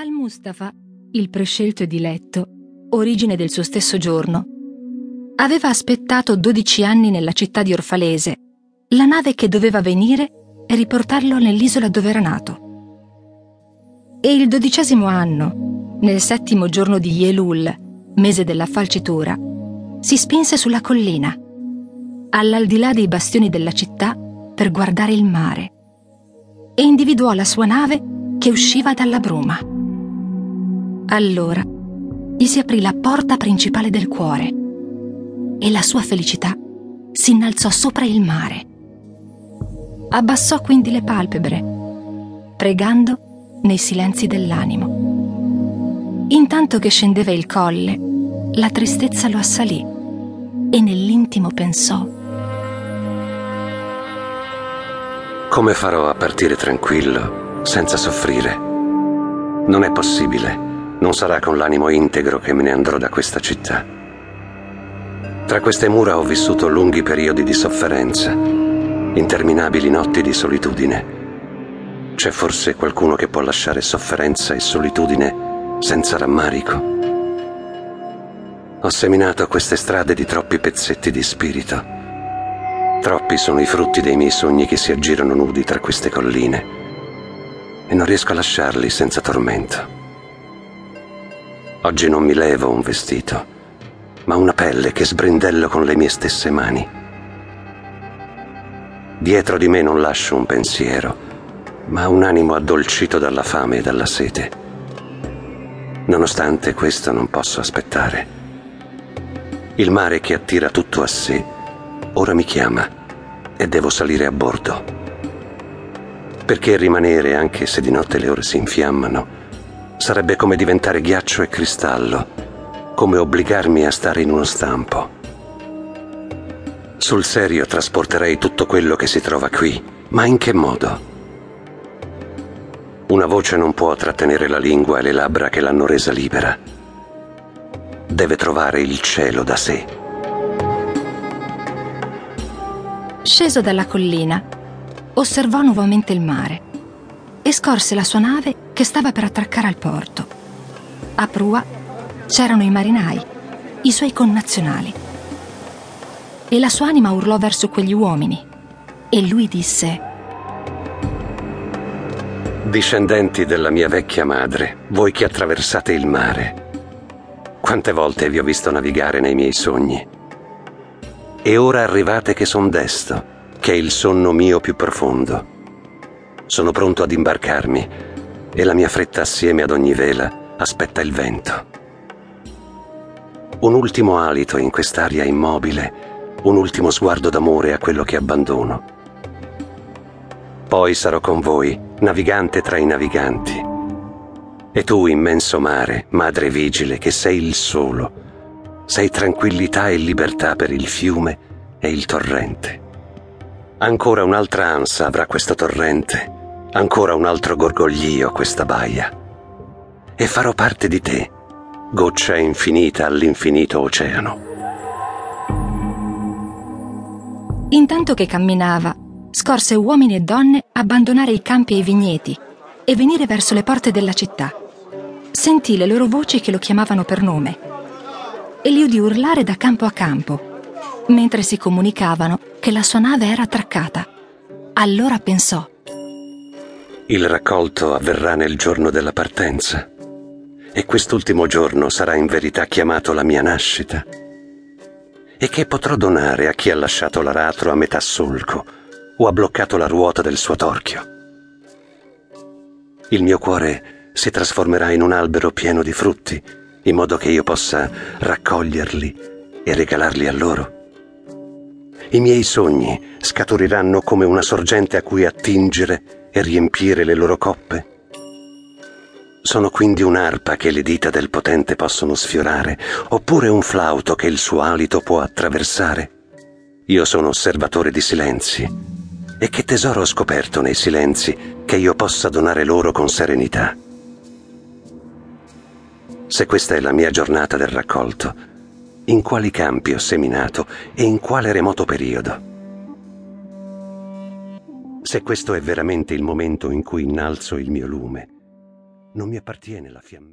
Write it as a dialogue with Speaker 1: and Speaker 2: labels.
Speaker 1: Al-Mustafa, il prescelto e diletto, origine del suo stesso giorno, aveva aspettato dodici anni nella città di Orfalese la nave che doveva venire e riportarlo nell'isola dove era nato. E il dodicesimo anno, nel settimo giorno di Yelul, mese della falcitura, si spinse sulla collina, all'aldilà dei bastioni della città, per guardare il mare, e individuò la sua nave che usciva dalla bruma. Allora gli si aprì la porta principale del cuore e la sua felicità si innalzò sopra il mare. Abbassò quindi le palpebre, pregando nei silenzi dell'animo. Intanto che scendeva il colle, la tristezza lo assalì e nell'intimo pensò
Speaker 2: Come farò a partire tranquillo, senza soffrire? Non è possibile. Non sarà con l'animo integro che me ne andrò da questa città. Tra queste mura ho vissuto lunghi periodi di sofferenza, interminabili notti di solitudine. C'è forse qualcuno che può lasciare sofferenza e solitudine senza rammarico? Ho seminato queste strade di troppi pezzetti di spirito. Troppi sono i frutti dei miei sogni che si aggirano nudi tra queste colline e non riesco a lasciarli senza tormento. Oggi non mi levo un vestito, ma una pelle che sbrindello con le mie stesse mani. Dietro di me non lascio un pensiero, ma un animo addolcito dalla fame e dalla sete. Nonostante questo non posso aspettare. Il mare che attira tutto a sé ora mi chiama e devo salire a bordo. Perché rimanere anche se di notte le ore si infiammano? Sarebbe come diventare ghiaccio e cristallo, come obbligarmi a stare in uno stampo. Sul serio trasporterei tutto quello che si trova qui, ma in che modo? Una voce non può trattenere la lingua e le labbra che l'hanno resa libera. Deve trovare il cielo da sé.
Speaker 1: Sceso dalla collina, osservò nuovamente il mare e scorse la sua nave che stava per attraccare al porto. A prua c'erano i marinai, i suoi connazionali. E la sua anima urlò verso quegli uomini. E lui disse:
Speaker 2: Discendenti della mia vecchia madre, voi che attraversate il mare, quante volte vi ho visto navigare nei miei sogni. E ora arrivate che son desto, che è il sonno mio più profondo. Sono pronto ad imbarcarmi e la mia fretta assieme ad ogni vela aspetta il vento. Un ultimo alito in quest'aria immobile, un ultimo sguardo d'amore a quello che abbandono. Poi sarò con voi, navigante tra i naviganti. E tu, immenso mare, madre vigile, che sei il solo, sei tranquillità e libertà per il fiume e il torrente. Ancora un'altra ansa avrà questo torrente Ancora un altro gorgoglio questa baia. E farò parte di te, goccia infinita all'infinito oceano.
Speaker 1: Intanto che camminava, scorse uomini e donne abbandonare i campi e i vigneti e venire verso le porte della città. Sentì le loro voci che lo chiamavano per nome e li udì urlare da campo a campo, mentre si comunicavano che la sua nave era attraccata. Allora pensò
Speaker 2: il raccolto avverrà nel giorno della partenza e quest'ultimo giorno sarà in verità chiamato la mia nascita. E che potrò donare a chi ha lasciato l'aratro a metà solco o ha bloccato la ruota del suo torchio? Il mio cuore si trasformerà in un albero pieno di frutti, in modo che io possa raccoglierli e regalarli a loro. I miei sogni scaturiranno come una sorgente a cui attingere e riempire le loro coppe? Sono quindi un'arpa che le dita del potente possono sfiorare, oppure un flauto che il suo alito può attraversare? Io sono osservatore di silenzi. E che tesoro ho scoperto nei silenzi che io possa donare loro con serenità? Se questa è la mia giornata del raccolto, in quali campi ho seminato e in quale remoto periodo? Se questo è veramente il momento in cui innalzo il mio lume, Non mi appartiene la fiamma.